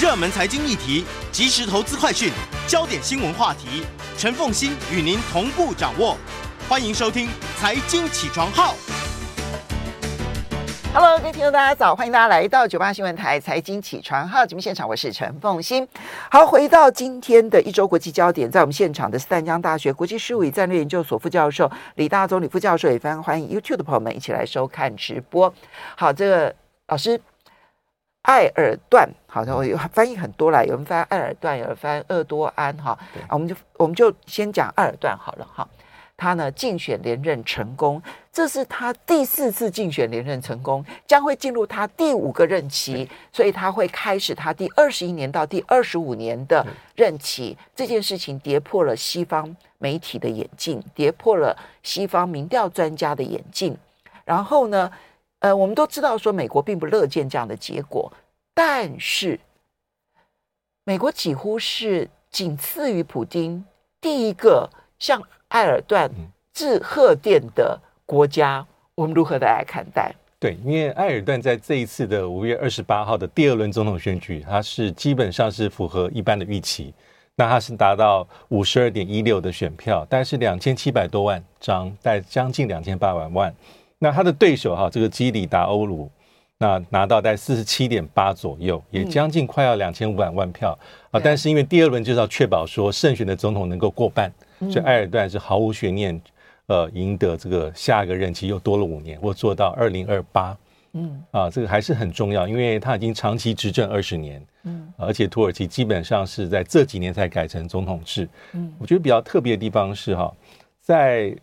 热门财经议题、即时投资快讯、焦点新闻话题，陈凤欣与您同步掌握。欢迎收听《财经起床号》。Hello，各位听众，大家早！欢迎大家来到九八新闻台财经起床号节目现场，我是陈凤欣。好，回到今天的一周国际焦点，在我们现场的是淡江大学国际事务与战略研究所副教授李大宗李副教授，也非常欢迎 YouTube 的朋友们一起来收看直播。好，这个老师，埃尔段，好的，我有翻译很多啦，有人翻埃尔段，有人翻鄂多安，哈，啊，我们就我们就先讲埃尔段好了，哈。他呢竞选连任成功，这是他第四次竞选连任成功，将会进入他第五个任期，所以他会开始他第二十一年到第二十五年的任期。这件事情跌破了西方媒体的眼镜，跌破了西方民调专家的眼镜。然后呢，呃，我们都知道说美国并不乐见这样的结果，但是美国几乎是仅次于普京第一个向。埃尔段致贺电的国家，我们如何的来看待？对，因为埃尔段在这一次的五月二十八号的第二轮总统选举，他是基本上是符合一般的预期。那他是达到五十二点一六的选票，大概是两千七百多万张，大概将近两千八百万。那他的对手哈，这个基里达欧鲁，那拿到在四十七点八左右，也将近快要两千五百万票啊。但是因为第二轮就是要确保说胜选的总统能够过半。所以埃尔段是毫无悬念，呃，赢得这个下一个任期又多了五年，或做到二零二八。嗯，啊，这个还是很重要，因为他已经长期执政二十年。嗯，而且土耳其基本上是在这几年才改成总统制。嗯，我觉得比较特别的地方是哈，在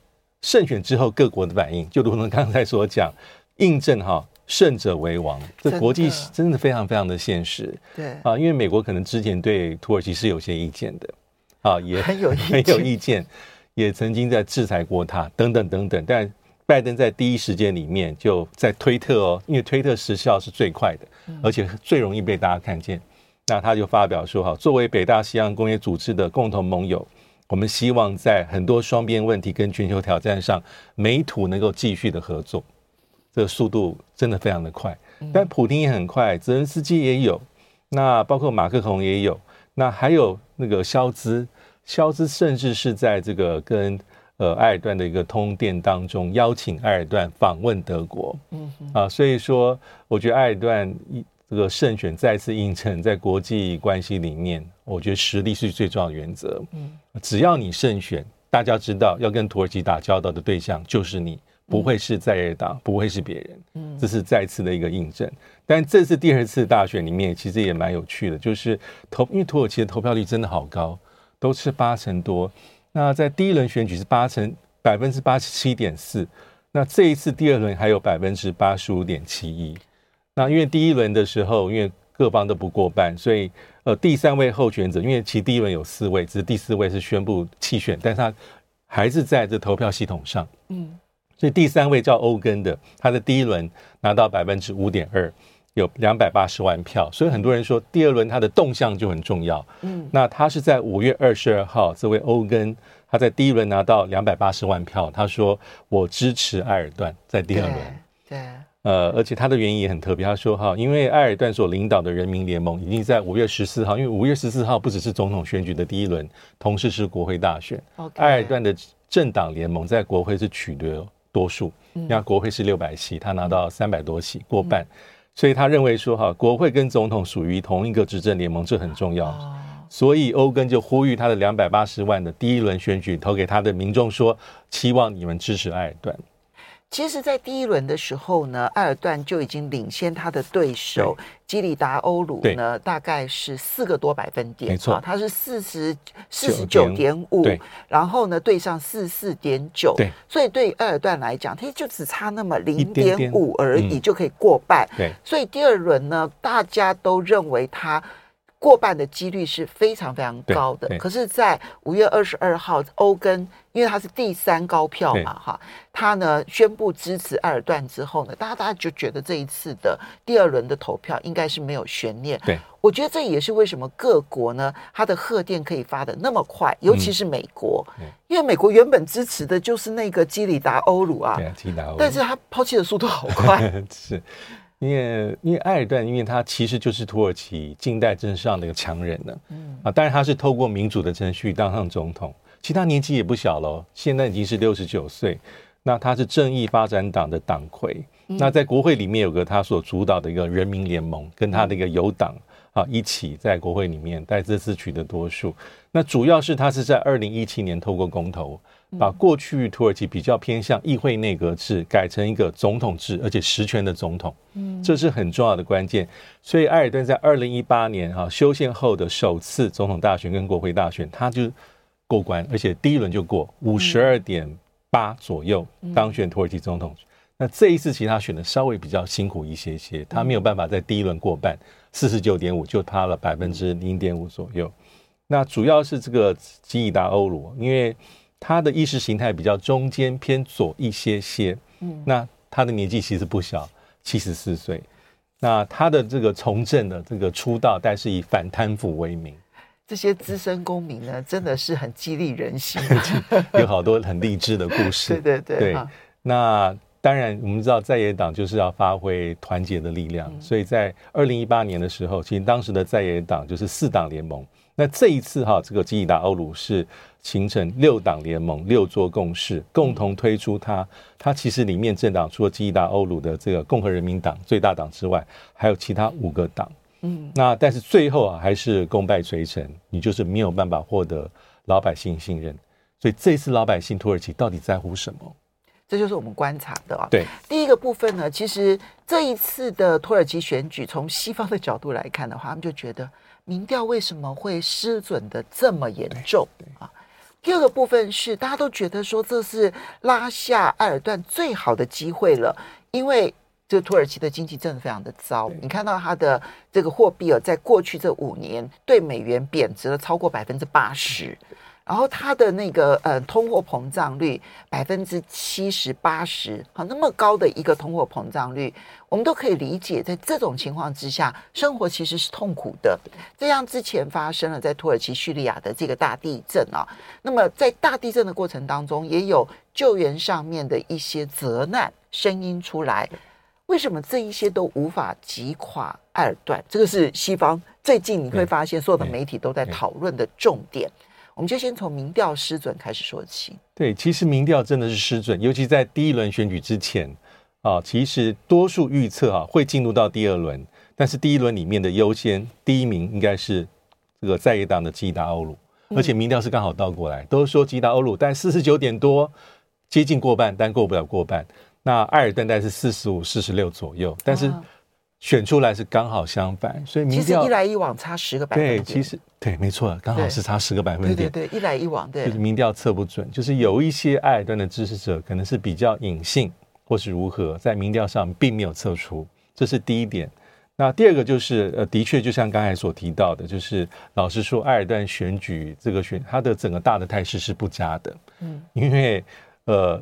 胜选之后各国的反应，就如同刚才所讲，印证哈胜者为王，这国际真的非常非常的现实。对啊，因为美国可能之前对土耳其是有些意见的。啊，也 很有 很有意见，也曾经在制裁过他，等等等等。但拜登在第一时间里面就在推特哦，因为推特时效是最快的，而且最容易被大家看见。那他就发表说：“哈，作为北大西洋工业组织的共同盟友，我们希望在很多双边问题跟全球挑战上，美土能够继续的合作。这个速度真的非常的快，但普丁也很快，泽连斯基也有，那包括马克宏也有，那还有那个肖兹。”肖兹甚至是在这个跟呃埃尔段的一个通电当中邀请埃尔段访问德国，嗯啊，所以说我觉得埃尔段一这个胜选再次印证在国际关系里面，我觉得实力是最重要的原则。嗯，只要你胜选，大家知道要跟土耳其打交道的对象就是你，不会是在野党，不会是别人。嗯，这是再次的一个印证。但这次第二次大选里面，其实也蛮有趣的，就是投因为土耳其的投票率真的好高。都是八成多，那在第一轮选举是八成百分之八十七点四，那这一次第二轮还有百分之八十五点七一。那因为第一轮的时候，因为各方都不过半，所以呃第三位候选者，因为其实第一轮有四位，只是第四位是宣布弃选，但是他还是在这投票系统上，嗯，所以第三位叫欧根的，他的第一轮拿到百分之五点二。有两百八十万票，所以很多人说第二轮他的动向就很重要。嗯，那他是在五月二十二号，这位欧根他在第一轮拿到两百八十万票，他说我支持埃尔段在第二轮。对，呃，而且他的原因也很特别，他说哈，因为埃尔段所领导的人民联盟已经在五月十四号，因为五月十四号不只是总统选举的第一轮，同时是国会大选。埃尔段的政党联盟在国会是取得多数，那国会是六百席，他拿到三百多席，过半。所以他认为说，哈，国会跟总统属于同一个执政联盟，这很重要。所以欧根就呼吁他的两百八十万的第一轮选举投给他的民众说，期望你们支持埃尔段。其实，在第一轮的时候呢，埃尔段就已经领先他的对手基里达欧鲁呢，大概是四个多百分点。没错，他是四十四十九点五，然后呢对上四四点九，所以对埃尔段来讲，他就只差那么零点五而已，就可以过半。对，所以第二轮呢，大家都认为他。过半的几率是非常非常高的，可是，在五月二十二号，欧根因为他是第三高票嘛，哈，他呢宣布支持埃尔段之后呢，大家大家就觉得这一次的第二轮的投票应该是没有悬念。对，我觉得这也是为什么各国呢，他的贺电可以发的那么快，尤其是美国，因为美国原本支持的就是那个基里达欧鲁啊，但是他抛弃的速度好快，是。因为因为埃尔顿，因为他其实就是土耳其近代政治上的一个强人呢，嗯啊，当然他是透过民主的程序当上总统，其实他年纪也不小了，现在已经是六十九岁。那他是正义发展党的党魁，那在国会里面有个他所主导的一个人民联盟，跟他的一个友党啊一起在国会里面，在这次取得多数。那主要是他是在二零一七年透过公投，把过去土耳其比较偏向议会内阁制改成一个总统制，而且实权的总统，嗯，这是很重要的关键。所以埃尔顿在二零一八年哈修宪后的首次总统大选跟国会大选，他就过关，而且第一轮就过五十二点八左右当选土耳其总统。那这一次其实他选的稍微比较辛苦一些些，他没有办法在第一轮过半，四十九点五就差了百分之零点五左右。那主要是这个吉尔达欧罗，因为他的意识形态比较中间偏左一些些。嗯，那他的年纪其实不小，七十四岁。那他的这个从政的这个出道，但是以反贪腐为名。这些资深公民呢，真的是很激励人心，有好多很励志的故事。对 对对。对，那当然我们知道在野党就是要发挥团结的力量，所以在二零一八年的时候，其实当时的在野党就是四党联盟。那这一次哈，这个吉尔达欧鲁是形成六党联盟，六座共识，共同推出它。它其实里面政党除了吉尔达欧鲁的这个共和人民党最大党之外，还有其他五个党。嗯，那但是最后啊，还是功败垂成，你就是没有办法获得老百姓信任。所以这次老百姓土耳其到底在乎什么？这就是我们观察的啊。对，第一个部分呢，其实这一次的土耳其选举，从西方的角度来看的话，他们就觉得。民调为什么会失准的这么严重啊？第二个部分是大家都觉得说，这是拉下埃尔段最好的机会了，因为这个土耳其的经济真的非常的糟。你看到它的这个货币啊，在过去这五年对美元贬值了超过百分之八十。然后它的那个呃通货膨胀率百分之七十八十，好，那么高的一个通货膨胀率，我们都可以理解，在这种情况之下，生活其实是痛苦的。这样之前发生了在土耳其叙利亚的这个大地震啊，那么在大地震的过程当中，也有救援上面的一些责难声音出来，为什么这一些都无法击垮埃尔段？这个是西方最近你会发现所有的媒体都在讨论的重点。我们就先从民调失准开始说起。对，其实民调真的是失准，尤其在第一轮选举之前啊，其实多数预测啊会进入到第二轮，但是第一轮里面的优先第一名应该是这个在野党的吉达欧鲁，而且民调是刚好倒过来，都说吉达欧鲁，但四十九点多接近过半，但过不了过半。那埃尔段大概是四十五、四十六左右，但是。选出来是刚好相反，所以民调其实一来一往差十个百分点。对，其实对，没错，刚好是差十个百分点。对对对，一来一往，对。就是民调测不准，就是有一些埃尔兰的支持者可能是比较隐性，或是如何，在民调上并没有测出，这是第一点。那第二个就是，呃，的确就像刚才所提到的，就是老实说，埃尔段选举这个选，他的整个大的态势是不佳的。嗯，因为呃，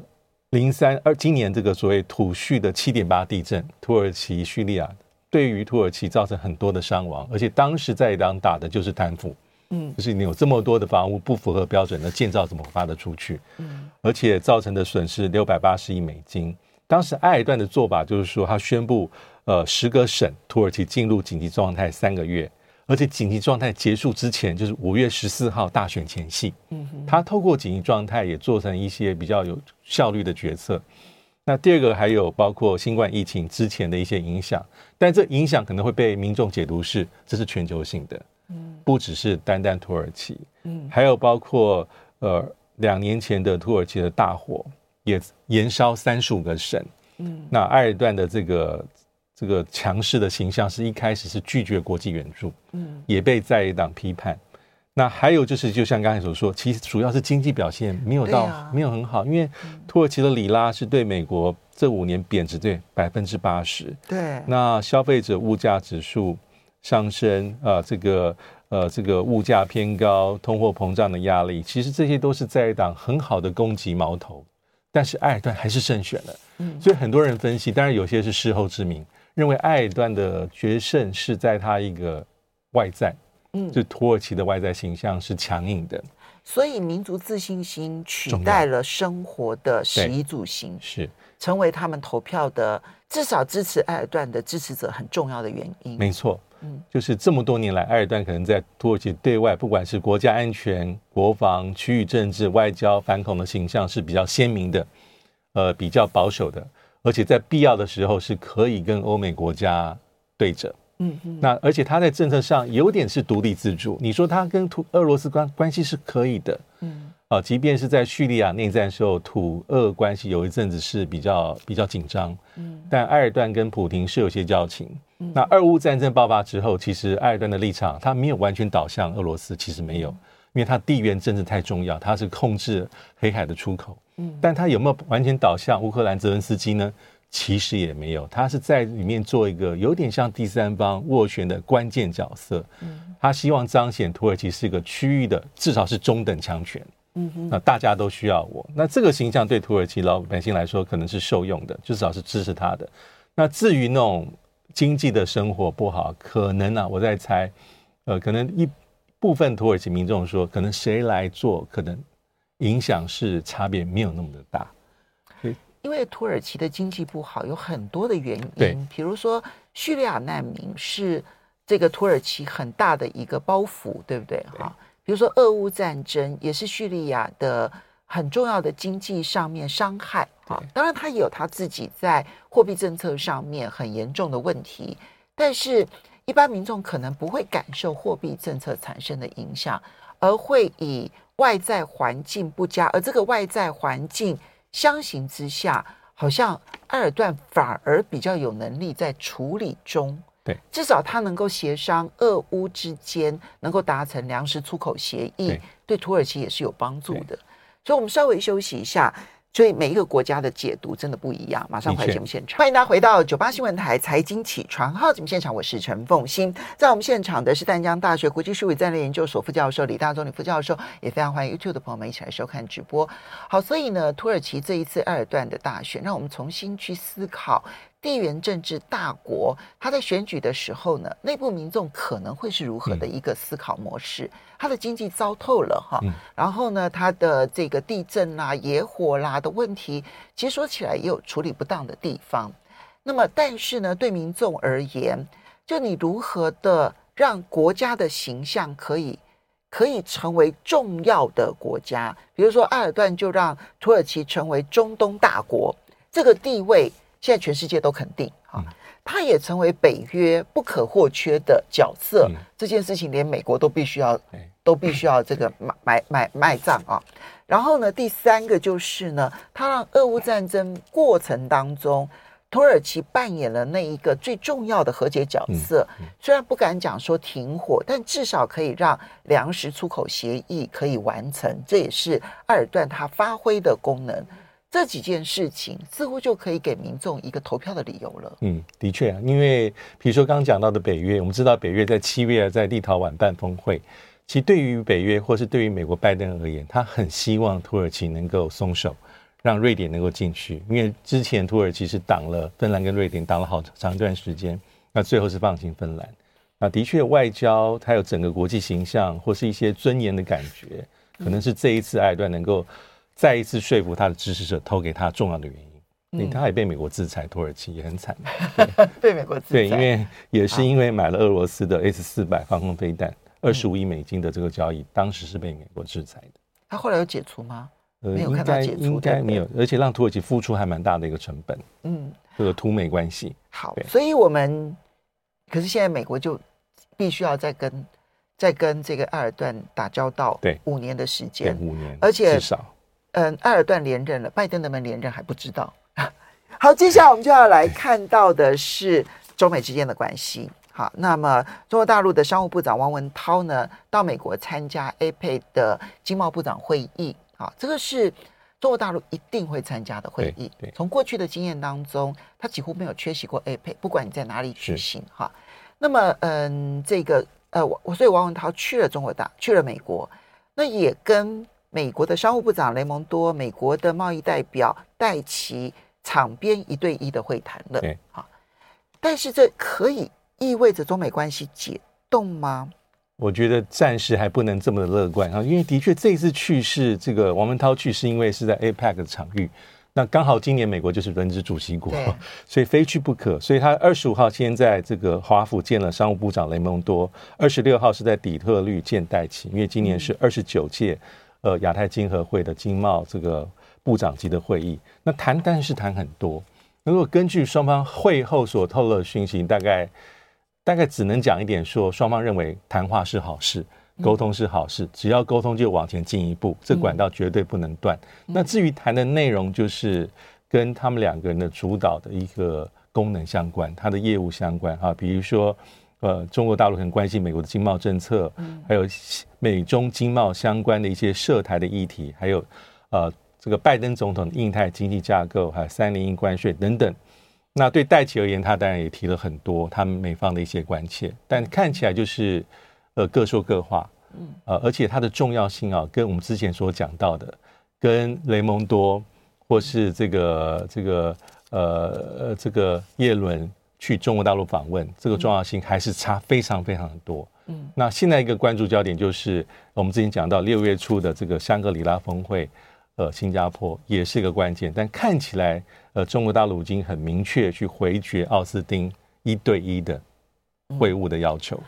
零三二今年这个所谓土叙的七点八地震，土耳其叙利亚。对于土耳其造成很多的伤亡，而且当时在当打的就是贪腐，嗯，就是你有这么多的房屋不符合标准那建造，怎么发得出去？嗯，而且造成的损失六百八十亿美金。当时埃尔段的做法就是说，他宣布，呃，十个省土耳其进入紧急状态三个月，而且紧急状态结束之前，就是五月十四号大选前夕，嗯，他透过紧急状态也做成一些比较有效率的决策。那第二个还有包括新冠疫情之前的一些影响，但这影响可能会被民众解读是这是全球性的，嗯，不只是单单土耳其，嗯，还有包括呃两年前的土耳其的大火也延烧三十五个省，嗯，那埃尔段的这个这个强势的形象是一开始是拒绝国际援助，嗯，也被在野党批判。那还有就是，就像刚才所说，其实主要是经济表现没有到没有很好，因为土耳其的里拉是对美国这五年贬值对百分之八十。对，那消费者物价指数上升，呃，这个呃这个物价偏高，通货膨胀的压力，其实这些都是在野党很好的攻击矛头。但是埃尔段还是胜选了，嗯，所以很多人分析，当然有些是事后之明，认为埃尔段的决胜是在他一个外在。嗯，就土耳其的外在形象是强硬的，所以民族自信心取代了生活的食衣住行，是。成为他们投票的至少支持埃尔段的支持者很重要的原因。没错，嗯，就是这么多年来，埃尔段可能在土耳其对外，不管是国家安全、国防、区域政治、外交、反恐的形象是比较鲜明的，呃，比较保守的，而且在必要的时候是可以跟欧美国家对着。嗯嗯，那而且他在政策上有点是独立自主。你说他跟土俄罗斯关关系是可以的，嗯，啊，即便是在叙利亚内战时候，土俄关系有一阵子是比较比较紧张，嗯，但埃尔段跟普廷是有些交情。嗯，那俄乌战争爆发之后，其实埃尔段的立场他没有完全倒向俄罗斯，其实没有，因为他地缘政治太重要，他是控制黑海的出口，嗯，但他有没有完全倒向乌克兰泽伦斯基呢？其实也没有，他是在里面做一个有点像第三方斡旋的关键角色。嗯，他希望彰显土耳其是一个区域的，至少是中等强权。嗯哼，那大家都需要我，那这个形象对土耳其老百姓来说可能是受用的，至少是支持他的。那至于那种经济的生活不好，可能呢、啊，我在猜，呃，可能一部分土耳其民众说，可能谁来做，可能影响是差别没有那么的大。因为土耳其的经济不好，有很多的原因。比如说叙利亚难民是这个土耳其很大的一个包袱，对不对？哈，比如说俄乌战争也是叙利亚的很重要的经济上面伤害。哈，当然他也有他自己在货币政策上面很严重的问题，但是一般民众可能不会感受货币政策产生的影响，而会以外在环境不佳，而这个外在环境。相形之下，好像埃尔段反而比较有能力在处理中，对，至少他能够协商俄乌之间能够达成粮食出口协议，对，对土耳其也是有帮助的。所以，我们稍微休息一下。所以每一个国家的解读真的不一样。马上回节目现场，欢迎大家回到九八新闻台财经起床号节目现场，我是陈凤欣。在我们现场的是淡江大学国际事务与战略研究所副教授李大中李副教授，也非常欢迎 YouTube 的朋友们一起来收看直播。好，所以呢，土耳其这一次埃尔段的大选，让我们重新去思考。地缘政治大国，他在选举的时候呢，内部民众可能会是如何的一个思考模式？他的经济糟透了哈，然后呢，他的这个地震啦、野火啦的问题，其实说起来也有处理不当的地方。那么，但是呢，对民众而言，就你如何的让国家的形象可以可以成为重要的国家？比如说，埃尔段就让土耳其成为中东大国，这个地位。现在全世界都肯定啊，它也成为北约不可或缺的角色。这件事情连美国都必须要，都必须要这个买买买卖账啊。然后呢，第三个就是呢，它让俄乌战争过程当中，土耳其扮演了那一个最重要的和解角色。虽然不敢讲说停火，但至少可以让粮食出口协议可以完成。这也是埃尔段它发挥的功能。这几件事情似乎就可以给民众一个投票的理由了。嗯，的确啊，因为比如说刚刚讲到的北约，我们知道北约在七月在立陶宛办峰会，其实对于北约或是对于美国拜登而言，他很希望土耳其能够松手，让瑞典能够进去，因为之前土耳其是挡了芬兰跟瑞典挡了好长一段时间，那最后是放弃芬兰。那的确外交它有整个国际形象或是一些尊严的感觉，可能是这一次埃尔段能够。再一次说服他的支持者投给他重要的原因，因为他也被美国制裁，土耳其也很惨，被美国制裁。对，因为也是因为买了俄罗斯的 S 四百防空飞弹，二十五亿美金的这个交易，当时是被美国制裁的。他后来有解除吗？呃，没有看到解除，应该没有，而且让土耳其付出还蛮大的一个成本。嗯，这个土美关系。好，所以我们可是现在美国就必须要再跟再跟这个埃尔段打交道，对，五年的时间，五年，而且至少。嗯，埃尔段连任了，拜登能不能连任还不知道。好，接下来我们就要来看到的是中美之间的关系。好，那么中国大陆的商务部长王文涛呢，到美国参加 APEC 的经贸部长会议。好，这个是中国大陆一定会参加的会议。对从过去的经验当中，他几乎没有缺席过 APEC，不管你在哪里举行。哈，那么嗯，这个呃，我所以王文涛去了中国大，去了美国，那也跟。美国的商务部长雷蒙多，美国的贸易代表戴奇场边一对一的会谈了。对，好，但是这可以意味着中美关系解冻吗？我觉得暂时还不能这么的乐观啊，因为的确这一次去是这个王文涛去是因为是在 APEC 的场域，那刚好今年美国就是轮值主席国，所以非去不可。所以他二十五号先在这个华府见了商务部长雷蒙多，二十六号是在底特律见戴奇，因为今年是二十九届呃亚太经合会的经贸这个部长级的会议。那谈但是谈很多。如果根据双方会后所透露的讯息，大概大概只能讲一点说，双方认为谈话是好事。沟通是好事，只要沟通就往前进一步，这管道绝对不能断。嗯、那至于谈的内容，就是跟他们两个人的主导的一个功能相关，他的业务相关哈，比如说，呃，中国大陆很关心美国的经贸政策，还有美中经贸相关的一些涉台的议题，还有呃，这个拜登总统的印太经济架构，还有三零一关税等等。那对戴奇而言，他当然也提了很多他们美方的一些关切，但看起来就是。呃，各说各话，嗯，呃，而且它的重要性啊，跟我们之前所讲到的，跟雷蒙多或是这个这个呃呃这个叶伦去中国大陆访问，这个重要性还是差非常非常的多。嗯，那现在一个关注焦点就是我们之前讲到六月初的这个香格里拉峰会，呃，新加坡也是一个关键，但看起来呃，中国大陆已经很明确去回绝奥斯汀一对一的会晤的要求。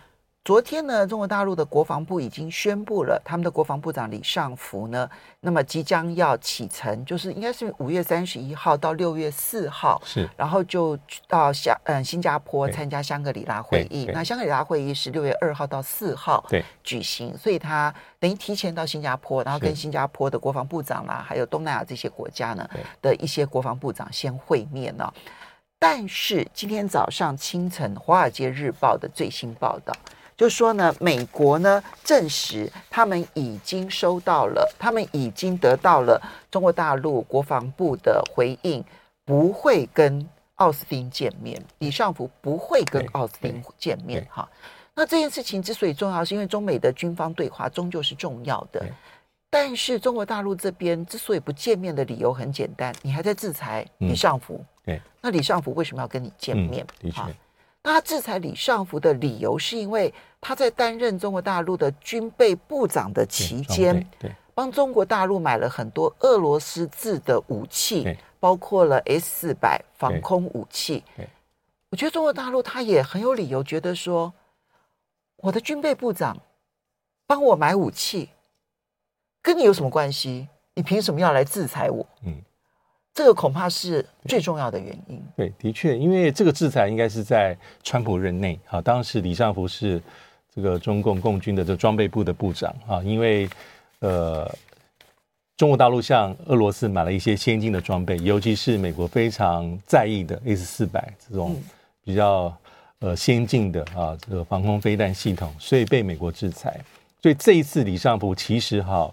昨天呢，中国大陆的国防部已经宣布了，他们的国防部长李尚福呢，那么即将要启程，就是应该是五月三十一号到六月四号，是，然后就到香嗯新加坡参加香格里拉会议。那香格里拉会议是六月二号到四号举行，所以他等于提前到新加坡，然后跟新加坡的国防部长啦，还有东南亚这些国家呢的一些国防部长先会面呢。但是今天早上清晨，《华尔街日报》的最新报道。就说呢，美国呢证实他们已经收到了，他们已经得到了中国大陆国防部的回应，不会跟奥斯汀见面，李尚福不会跟奥斯汀见面哈。那这件事情之所以重要，是因为中美的军方对话终究是重要的。但是中国大陆这边之所以不见面的理由很简单，你还在制裁李尚福，对，那李尚福为什么要跟你见面？的确。那他制裁李尚福的理由，是因为他在担任中国大陆的军备部长的期间，对，帮中国大陆买了很多俄罗斯制的武器，包括了 S 四百防空武器。我觉得中国大陆他也很有理由觉得说，我的军备部长帮我买武器，跟你有什么关系？你凭什么要来制裁我？嗯。这个恐怕是最重要的原因。对，的确，因为这个制裁应该是在川普任内啊。当时李尚福是这个中共共军的这装备部的部长啊。因为呃，中国大陆向俄罗斯买了一些先进的装备，尤其是美国非常在意的 S 四百这种比较呃先进的啊这个防空飞弹系统，所以被美国制裁。所以这一次李尚福其实哈。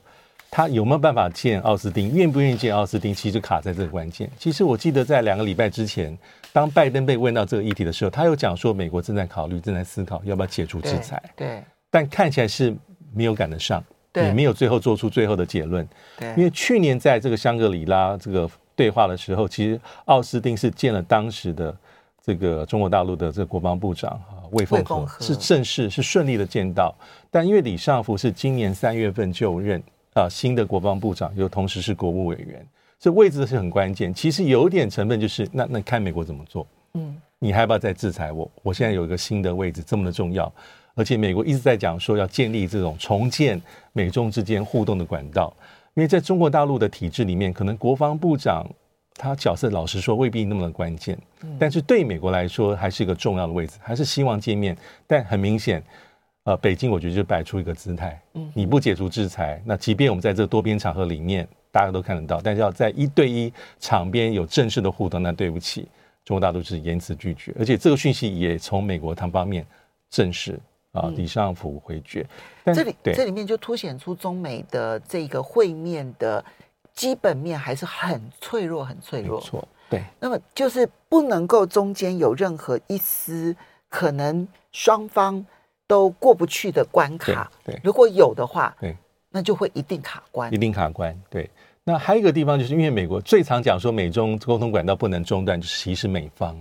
他有没有办法见奥斯汀？愿不愿意见奥斯汀？其实卡在这个关键。其实我记得在两个礼拜之前，当拜登被问到这个议题的时候，他有讲说美国正在考虑、正在思考要不要解除制裁。对。对，但看起来是没有赶得上，也没有最后做出最后的结论。对。因为去年在这个香格里拉这个对话的时候，其实奥斯汀是见了当时的这个中国大陆的这个国防部长啊魏凤和，是正式是顺利的见到。但因为李尚福是今年三月份就任。啊，新的国防部长又同时是国务委员，这位置是很关键。其实有点成分就是，那那看美国怎么做。嗯，你还要不要再制裁我？我现在有一个新的位置，这么的重要，而且美国一直在讲说要建立这种重建美中之间互动的管道。因为在中国大陆的体制里面，可能国防部长他角色老实说未必那么的关键，但是对美国来说还是一个重要的位置，还是希望见面。但很明显。呃，北京我觉得就摆出一个姿态，嗯，你不解除制裁，那即便我们在这个多边场合里面大家都看得到，但是要在一对一场边有正式的互动，那对不起，中国大陆是严词拒绝，而且这个讯息也从美国他方面正式啊，李尚福回绝。嗯、但这里这里面就凸显出中美的这个会面的基本面还是很脆弱，很脆弱。错，对。那么就是不能够中间有任何一丝可能双方。都过不去的关卡，对，对，如果有的话，对，那就会一定卡关，一定卡关。对，那还有一个地方，就是因为美国最常讲说美中沟通管道不能中断，就是其实美方。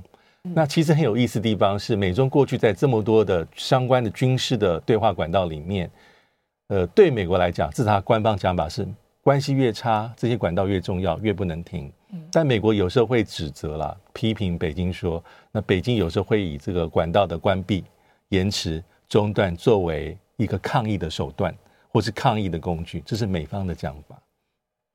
嗯、那其实很有意思的地方是，美中过去在这么多的相关的军事的对话管道里面，呃，对美国来讲，至少他官方讲法是，关系越差，这些管道越重要，越不能停。但美国有时候会指责啦，批评北京说，那北京有时候会以这个管道的关闭、延迟、中断作为一个抗议的手段，或是抗议的工具，这是美方的讲法。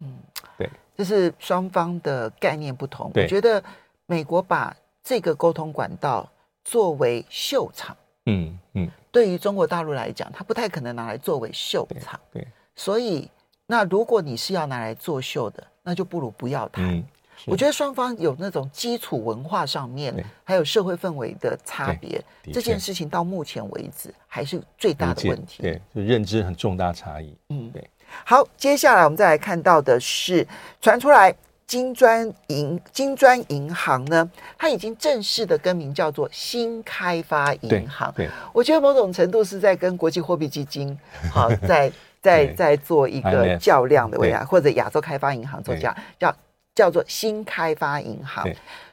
嗯，对，这是双方的概念不同。我觉得美国把这个沟通管道作为秀场，嗯嗯，对于中国大陆来讲，它不太可能拿来作为秀场。对，对所以那如果你是要拿来作秀的，那就不如不要谈。嗯我觉得双方有那种基础文化上面，还有社会氛围的差别，这件事情到目前为止还是最大的问题。对，就认知很重大差异。嗯，对。好，接下来我们再来看到的是传出来金砖银金砖银行呢，它已经正式的更名叫做新开发银行。对，对我觉得某种程度是在跟国际货币基金 好在在在做一个较量的未来，或者亚洲开发银行做较叫。叫做新开发银行，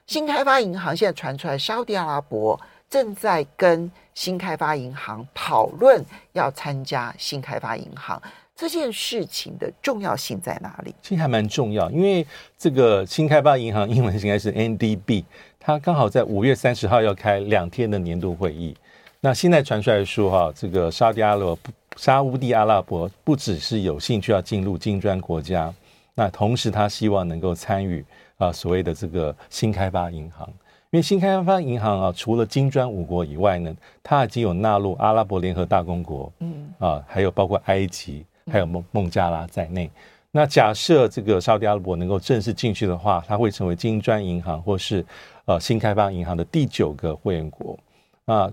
新开发银行现在传出来，沙特阿拉伯正在跟新开发银行讨论要参加新开发银行这件事情的重要性在哪里？其实还蛮重要，因为这个新开发银行英文应该是 NDB，它刚好在五月三十号要开两天的年度会议。那现在传出来说，哈，这个沙乌地阿拉伯沙乌地阿拉伯不只是有兴趣要进入金砖国家。那同时，他希望能够参与啊所谓的这个新开发银行，因为新开发银行啊，除了金砖五国以外呢，它已经有纳入阿拉伯联合大公国，嗯啊，还有包括埃及，还有孟孟加拉在内。那假设这个沙乌地阿拉伯能够正式进去的话，它会成为金砖银行或是呃新开发银行的第九个会员国啊。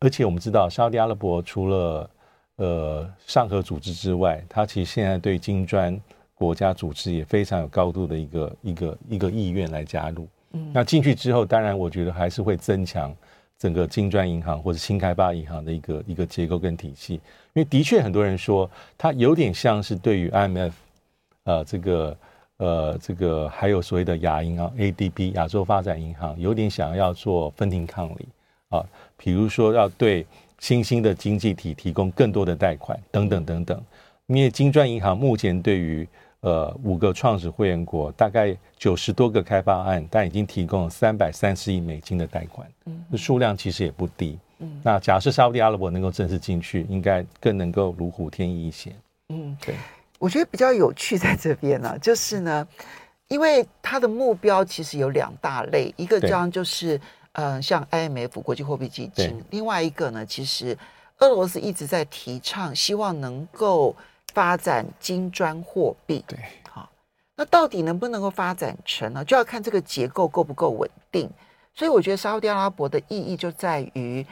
而且我们知道，沙乌地阿拉伯除了呃上合组织之外，它其实现在对金砖国家组织也非常有高度的一个一个一个意愿来加入。嗯，那进去之后，当然我觉得还是会增强整个金砖银行或者新开发银行的一个一个结构跟体系。因为的确很多人说，它有点像是对于 IMF，呃，这个呃这个还有所谓的亚银行 ADB 亚洲发展银行，有点想要做分庭抗礼啊，比如说要对新兴的经济体提供更多的贷款等等等等。因为金砖银行目前对于呃，五个创始会员国大概九十多个开发案，但已经提供了三百三十亿美金的贷款，嗯，数量其实也不低。嗯，那假设沙乌地阿拉伯能够正式进去，应该更能够如虎添翼一些。嗯，对，我觉得比较有趣在这边呢、啊，就是呢，因为它的目标其实有两大类，一个这样就是嗯、呃，像 IMF 国际货币基金，另外一个呢，其实俄罗斯一直在提倡，希望能够。发展金砖货币，对，好，那到底能不能够发展成呢？就要看这个结构够不够稳定。所以我觉得沙乌地阿拉伯的意义就在于，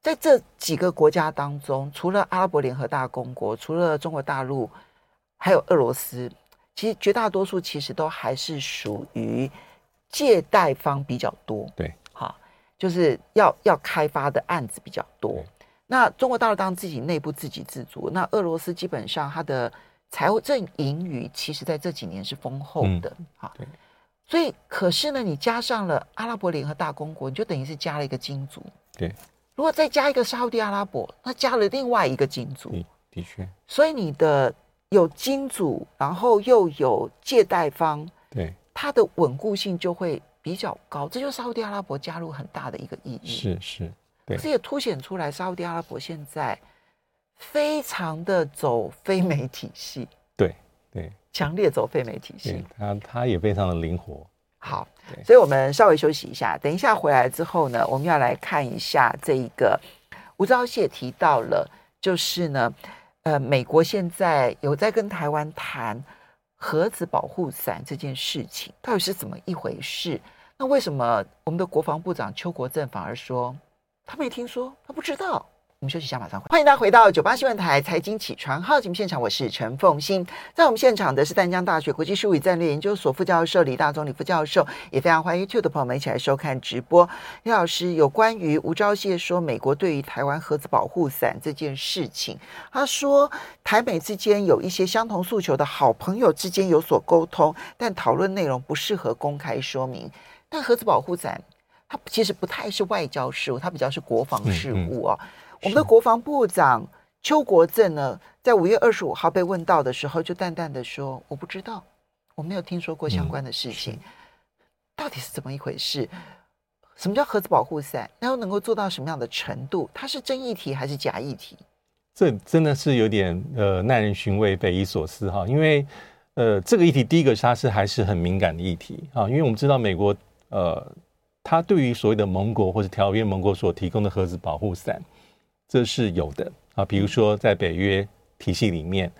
在这几个国家当中，除了阿拉伯联合大公国，除了中国大陆，还有俄罗斯，其实绝大多数其实都还是属于借贷方比较多。对，好，就是要要开发的案子比较多。那中国大陆当然自己内部自给自足，那俄罗斯基本上它的财政盈余其实在这几年是丰厚的，好、嗯，所以可是呢，你加上了阿拉伯联合大公国，你就等于是加了一个金主，对。如果再加一个沙乌地阿拉伯，那加了另外一个金主，的确。所以你的有金主，然后又有借贷方，对，它的稳固性就会比较高，这就是沙乌地阿拉伯加入很大的一个意义，是是。这也凸显出来，沙乌地阿拉伯现在非常的走非美体系，对对，强烈走非美体系。他他也非常的灵活。好，所以我们稍微休息一下，等一下回来之后呢，我们要来看一下这一个吴钊燮提到了，就是呢，呃，美国现在有在跟台湾谈核子保护伞这件事情，到底是怎么一回事？那为什么我们的国防部长邱国正反而说？他没听说，他不知道。我们休息一下，马上回。欢迎大家回到九八新闻台财经起床号节目现场，我是陈凤欣。在我们现场的是淡江大学国际事务与战略研究所副教授李大宗李副教授，也非常欢迎 YouTube 的朋友们一起来收看直播。李老师有关于吴钊燮说美国对于台湾核子保护伞这件事情，他说台美之间有一些相同诉求的好朋友之间有所沟通，但讨论内容不适合公开说明。但核子保护伞。它其实不太是外交事务，它比较是国防事务哦。我们的国防部长邱国正呢，在五月二十五号被问到的时候，就淡淡的说：“我不知道，我没有听说过相关的事情。嗯”到底是怎么一回事？什么叫核子保护伞？那又能够做到什么样的程度？它是真议题还是假议题？这真的是有点呃耐人寻味、匪夷所思哈。因为呃这个议题，第一个它是还是很敏感的议题啊。因为我们知道美国呃，它对于所谓的盟国或者条约盟国所提供的核子保护伞，这是有的啊。比如说在北约体系里面。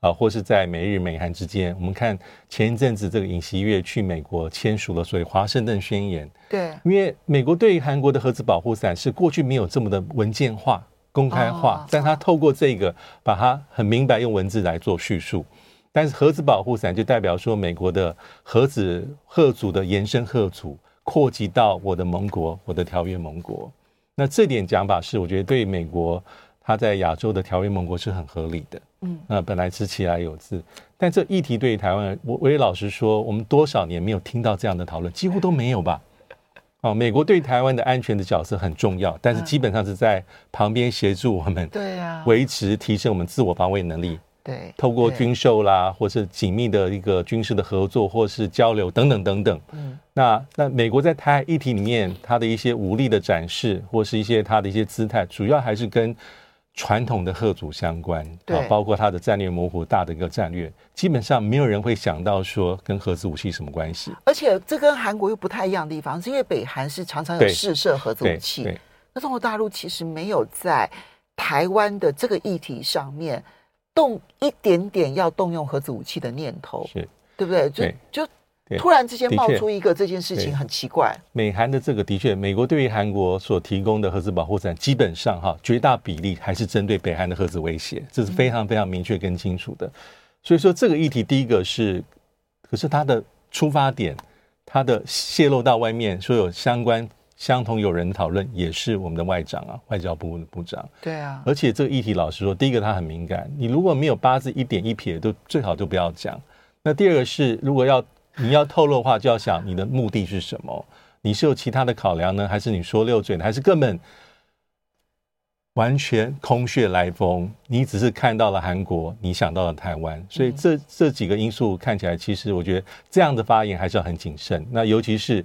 啊，或是在美日美韩之间，我们看前一阵子这个尹锡悦去美国签署了所谓华盛顿宣言。对，因为美国对于韩国的核子保护伞是过去没有这么的文件化、公开化，但他透过这个把它很明白用文字来做叙述。但是核子保护伞就代表说，美国的核子核组的延伸吓阻扩及到我的盟国、我的条约盟国。那这点讲法是，我觉得对美国。他在亚洲的条约盟国是很合理的，嗯，那本来是其来有自，但这议题对于台湾，我我也老实说，我们多少年没有听到这样的讨论，几乎都没有吧？哦，美国对台湾的安全的角色很重要，但是基本上是在旁边协助我们，对呀，维持提升我们自我防卫能力，对，透过军售啦，或是紧密的一个军事的合作，或是交流等等等等，嗯，那那美国在台海议题里面，它的一些武力的展示，或是一些它的一些姿态，主要还是跟传统的吓阻相关，啊，包括它的战略模糊大的一个战略，基本上没有人会想到说跟核子武器什么关系。而且这跟韩国又不太一样的地方，是因为北韩是常常有试射核子武器，那中国大陆其实没有在台湾的这个议题上面动一点点要动用核子武器的念头，是对不对？就就。突然之间冒出一个这件事情很奇怪。美韩的这个的确，美国对于韩国所提供的核子保护伞，基本上哈绝大比例还是针对北韩的核子威胁，这是非常非常明确跟清楚的。所以说这个议题，第一个是，可是它的出发点，它的泄露到外面，说有相关相同有人讨论，也是我们的外长啊，外交部的部长。对啊。而且这个议题，老实说，第一个他很敏感，你如果没有八字一点一撇，都最好就不要讲。那第二个是，如果要你要透露的话，就要想你的目的是什么？你是有其他的考量呢，还是你说溜嘴呢，还是根本完全空穴来风？你只是看到了韩国，你想到了台湾，所以这这几个因素看起来，其实我觉得这样的发言还是要很谨慎。那尤其是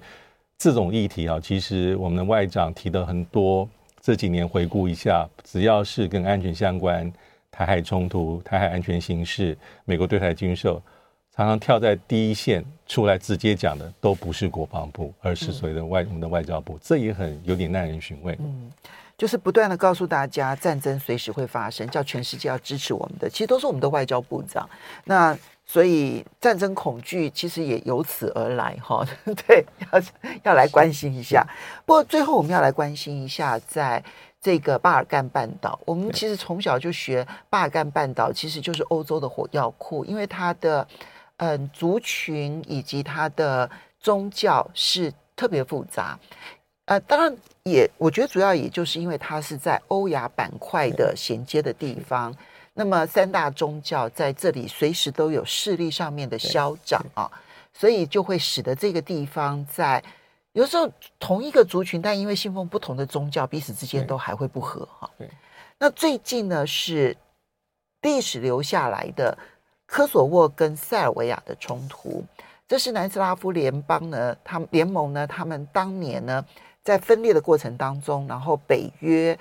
这种议题啊，其实我们的外长提的很多，这几年回顾一下，只要是跟安全相关、台海冲突、台海安全形势、美国对台军售。常常跳在第一线出来直接讲的都不是国防部，而是所谓的外、嗯、我们的外交部，这也很有点耐人寻味。嗯，就是不断的告诉大家战争随时会发生，叫全世界要支持我们的，其实都是我们的外交部长。那所以战争恐惧其实也由此而来哈。对，要要来关心一下。不过最后我们要来关心一下，在这个巴尔干半岛，我们其实从小就学巴尔干半岛其实就是欧洲的火药库，因为它的。嗯，族群以及它的宗教是特别复杂，呃，当然也，我觉得主要也就是因为它是在欧亚板块的衔接的地方，那么三大宗教在这里随时都有势力上面的消长啊，所以就会使得这个地方在有时候同一个族群，但因为信奉不同的宗教，彼此之间都还会不和哈。对，那最近呢是历史留下来的。科索沃跟塞尔维亚的冲突，这是南斯拉夫联邦呢，他们联盟呢，他们当年呢在分裂的过程当中，然后北约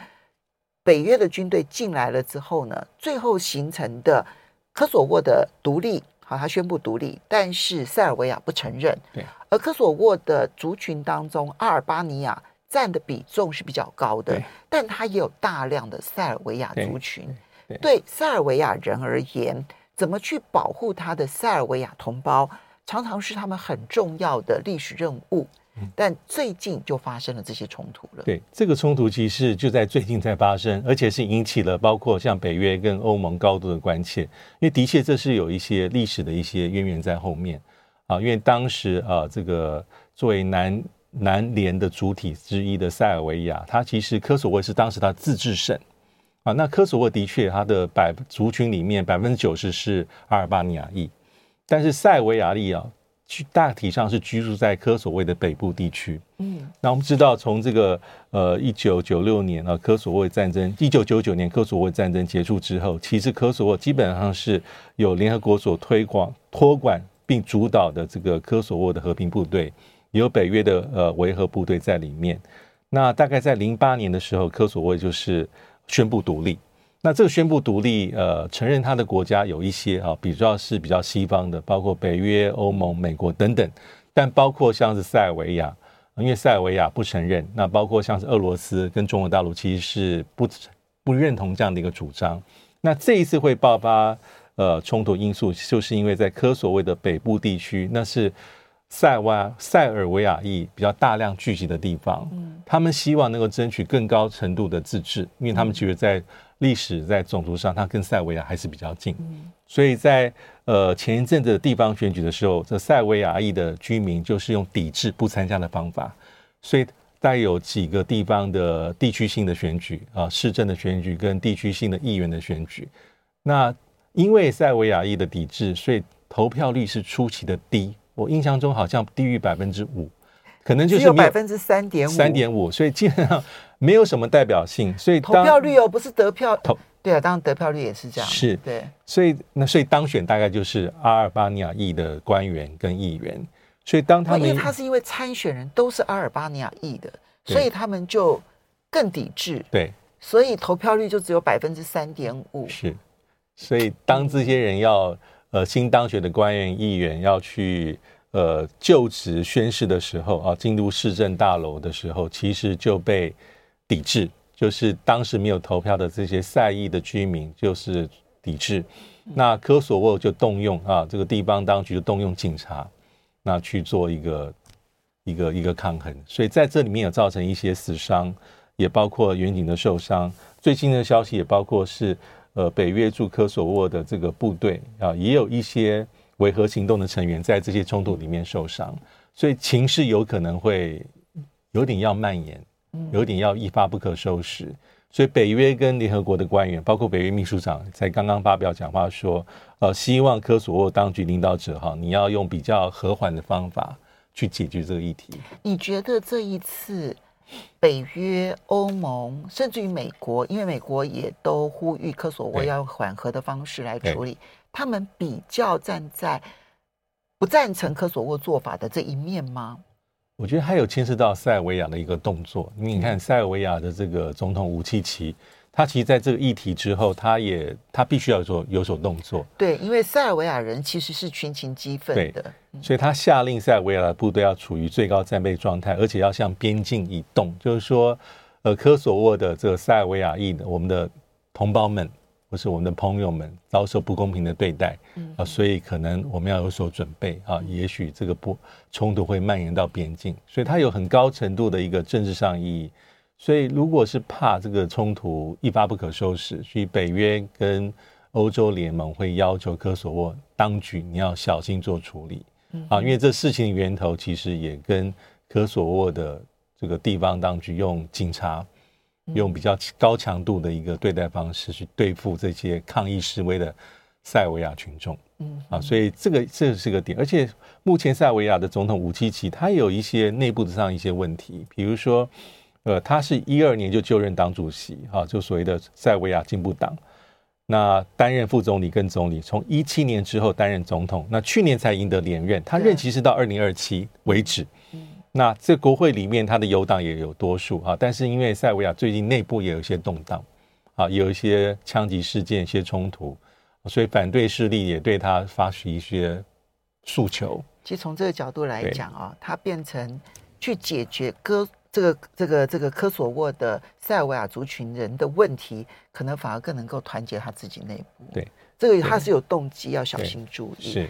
北约的军队进来了之后呢，最后形成的科索沃的独立，好，他宣布独立，但是塞尔维亚不承认。对，而科索沃的族群当中，阿尔巴尼亚占的比重是比较高的，但它也有大量的塞尔维亚族群。对，对塞尔维亚人而言。怎么去保护他的塞尔维亚同胞，常常是他们很重要的历史任务。但最近就发生了这些冲突了。对，这个冲突其实就在最近在发生，而且是引起了包括像北约跟欧盟高度的关切。因为的确这是有一些历史的一些渊源在后面啊。因为当时啊，这个作为南南联的主体之一的塞尔维亚，它其实科索沃是当时它自治省。啊，那科索沃的确，它的百族群里面百分之九十是阿尔巴尼亚裔，但是塞尔维亚裔啊，大体上是居住在科索沃的北部地区。嗯，那我们知道，从这个呃一九九六年啊，科索沃战争，一九九九年科索沃战争结束之后，其实科索沃基本上是有联合国所推广、托管并主导的这个科索沃的和平部队。有北约的呃维和部队在里面。那大概在零八年的时候，科索沃就是宣布独立。那这个宣布独立，呃，承认他的国家有一些啊，比较是比较西方的，包括北约、欧盟、美国等等，但包括像是塞尔维亚，因为塞尔维亚不承认。那包括像是俄罗斯跟中国大陆，其实是不不认同这样的一个主张。那这一次会爆发呃冲突因素，就是因为在科索沃的北部地区，那是塞瓦塞尔维亚裔比较大量聚集的地方，他们希望能够争取更高程度的自治，因为他们觉得在历史在种族上，它跟塞尔维亚还是比较近，所以在呃前一阵子的地方选举的时候，这塞尔维亚裔的居民就是用抵制不参加的方法，所以带有几个地方的地区性的选举啊，市政的选举跟地区性的议员的选举，那因为塞尔维亚裔的抵制，所以投票率是出奇的低，我印象中好像低于百分之五，可能就是百分之三点五，三点五，所以基本上。没有什么代表性，所以投票率哦，不是得票投对啊，当然得票率也是这样，是对，所以那所以当选大概就是阿尔巴尼亚裔的官员跟议员，所以当他们因为他是因为参选人都是阿尔巴尼亚裔的，所以他们就更抵制，对，所以投票率就只有百分之三点五，是，所以当这些人要呃新当选的官员议员要去呃就职宣誓的时候啊，进入市政大楼的时候，其实就被。抵制就是当时没有投票的这些塞裔的居民，就是抵制。那科索沃就动用啊，这个地方当局就动用警察，那去做一个一个一个抗衡。所以在这里面有造成一些死伤，也包括远景的受伤。最新的消息也包括是呃北约驻科索沃的这个部队啊，也有一些维和行动的成员在这些冲突里面受伤。所以情势有可能会有点要蔓延。有点要一发不可收拾，所以北约跟联合国的官员，包括北约秘书长，才刚刚发表讲话说，呃，希望科索沃当局领导者哈，你要用比较和缓的方法去解决这个议题。你觉得这一次北约、欧盟，甚至于美国，因为美国也都呼吁科索沃要用缓和的方式来处理，他们比较站在不赞成科索沃做法的这一面吗？我觉得还有牵涉到塞尔维亚的一个动作，因为你看塞尔维亚的这个总统武契奇，他其实在这个议题之后，他也他必须要做有所动作。对，因为塞尔维亚人其实是群情激愤的，所以他下令塞尔维亚的部队要处于最高战备状态，而且要向边境移动。就是说，呃，科索沃的这个塞尔维亚裔的我们的同胞们。或是我们的朋友们遭受不公平的对待，啊，所以可能我们要有所准备啊，也许这个不冲突会蔓延到边境，所以它有很高程度的一个政治上意义。所以如果是怕这个冲突一发不可收拾，所以北约跟欧洲联盟会要求科索沃当局你要小心做处理，啊，因为这事情的源头其实也跟科索沃的这个地方当局用警察。用比较高强度的一个对待方式去对付这些抗议示威的塞尔维亚群众，嗯啊，所以这个这是个点，而且目前塞尔维亚的总统武契奇他有一些内部的上一些问题，比如说，呃，他是一二年就就任党主席，哈，就所谓的塞尔维亚进步党，那担任副总理跟总理，从一七年之后担任总统，那去年才赢得连任，他任期是到二零二七为止。那这国会里面，他的友党也有多数啊，但是因为塞尔维亚最近内部也有一些动荡，啊，有一些枪击事件、一些冲突，所以反对势力也对他发起一些诉求。其实从这个角度来讲啊，他变成去解决科这个这个这个科索沃的塞尔维亚族群人的问题，可能反而更能够团结他自己内部。对，这个他是有动机，要小心注意。是。